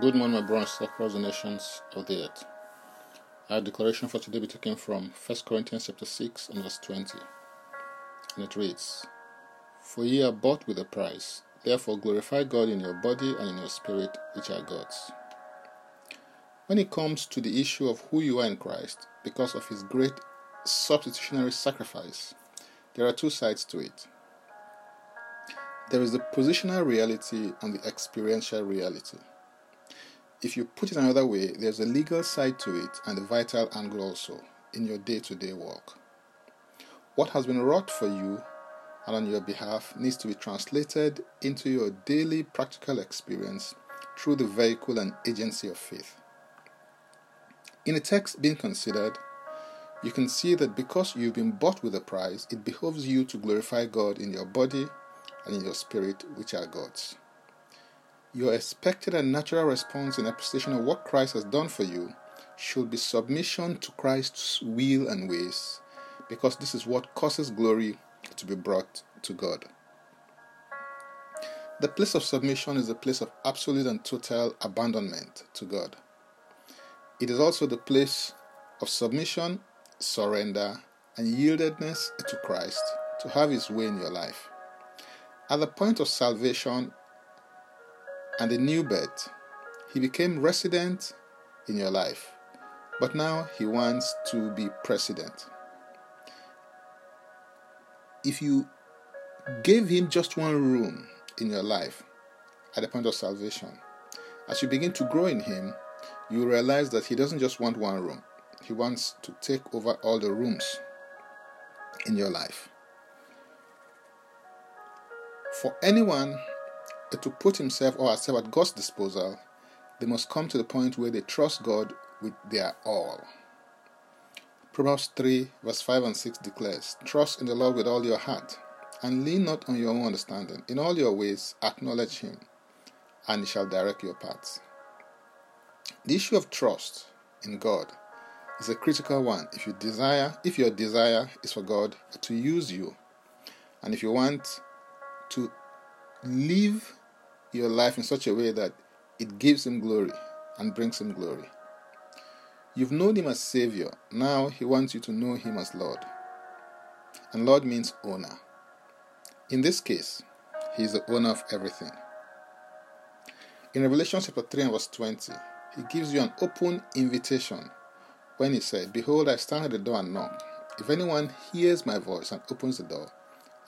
Good morning, my brothers across the nations of the earth. Our declaration for today be taken from 1 Corinthians chapter 6 and verse 20. And it reads, For ye are bought with a price, therefore glorify God in your body and in your spirit, which are God's. When it comes to the issue of who you are in Christ, because of his great substitutionary sacrifice, there are two sides to it. There is the positional reality and the experiential reality. If you put it another way, there's a legal side to it and a vital angle also in your day to day work. What has been wrought for you and on your behalf needs to be translated into your daily practical experience through the vehicle and agency of faith. In the text being considered, you can see that because you've been bought with a price, it behoves you to glorify God in your body and in your spirit, which are God's. Your expected and natural response in appreciation of what Christ has done for you should be submission to Christ's will and ways, because this is what causes glory to be brought to God. The place of submission is the place of absolute and total abandonment to God. It is also the place of submission, surrender, and yieldedness to Christ to have His way in your life. At the point of salvation, and a new birth. He became resident in your life, but now he wants to be president. If you gave him just one room in your life at the point of salvation, as you begin to grow in him, you realize that he doesn't just want one room, he wants to take over all the rooms in your life. For anyone to put himself or herself at God's disposal, they must come to the point where they trust God with their all. Proverbs 3, verse 5 and 6 declares, Trust in the Lord with all your heart, and lean not on your own understanding. In all your ways, acknowledge Him, and He shall direct your paths. The issue of trust in God is a critical one if you desire if your desire is for God to use you and if you want to live your life in such a way that it gives Him glory and brings Him glory. You've known Him as Savior, now He wants you to know Him as Lord. And Lord means owner. In this case, He is the owner of everything. In Revelation chapter 3 and verse 20, He gives you an open invitation when He said, Behold, I stand at the door and knock. If anyone hears my voice and opens the door,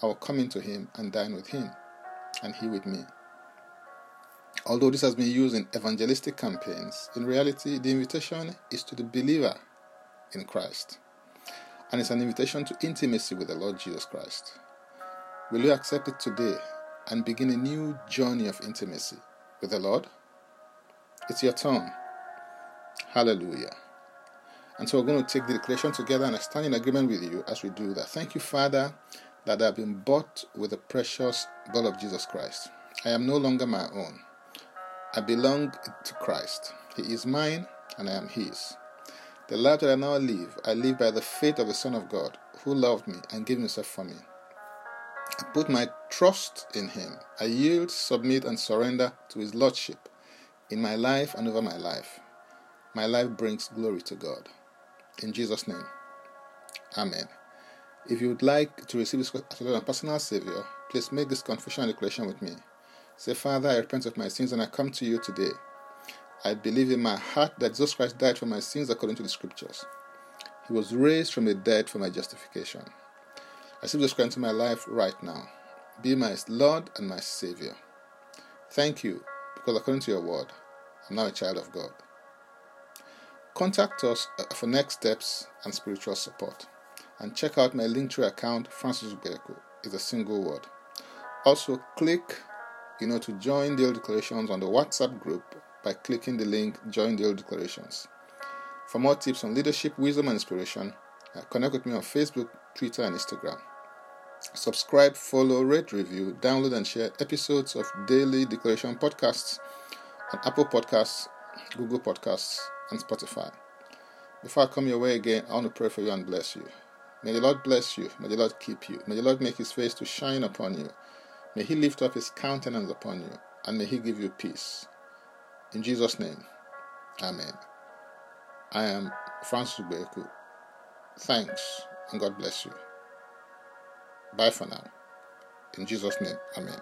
I will come into him and dine with him, and he with me. Although this has been used in evangelistic campaigns, in reality, the invitation is to the believer in Christ. And it's an invitation to intimacy with the Lord Jesus Christ. Will you accept it today and begin a new journey of intimacy with the Lord? It's your turn. Hallelujah. And so we're going to take the declaration together and I stand in agreement with you as we do that. Thank you, Father, that I have been bought with the precious blood of Jesus Christ. I am no longer my own. I belong to Christ. He is mine, and I am His. The life that I now live, I live by the faith of the Son of God, who loved me and gave Himself for me. I put my trust in Him. I yield, submit, and surrender to His Lordship in my life and over my life. My life brings glory to God. In Jesus' name, Amen. If you would like to receive this as a personal Savior, please make this confession and declaration with me. Say, Father, I repent of my sins and I come to you today. I believe in my heart that Jesus Christ died for my sins according to the scriptures. He was raised from the dead for my justification. I receive Jesus Christ into my life right now. Be my Lord and my Savior. Thank you, because according to your word, I'm now a child of God. Contact us uh, for next steps and spiritual support. And check out my Linktree account, Francis Ubeku. It's a single word. Also, click you know, to join Daily Declarations on the WhatsApp group by clicking the link Join Daily Declarations. For more tips on leadership, wisdom, and inspiration, uh, connect with me on Facebook, Twitter, and Instagram. Subscribe, follow, rate, review, download, and share episodes of Daily Declaration podcasts on Apple Podcasts, Google Podcasts, and Spotify. Before I come your way again, I want to pray for you and bless you. May the Lord bless you. May the Lord keep you. May the Lord make his face to shine upon you May he lift up his countenance upon you, and may he give you peace. In Jesus' name, Amen. I am Francis Ubeku. Thanks and God bless you. Bye for now. In Jesus' name, Amen.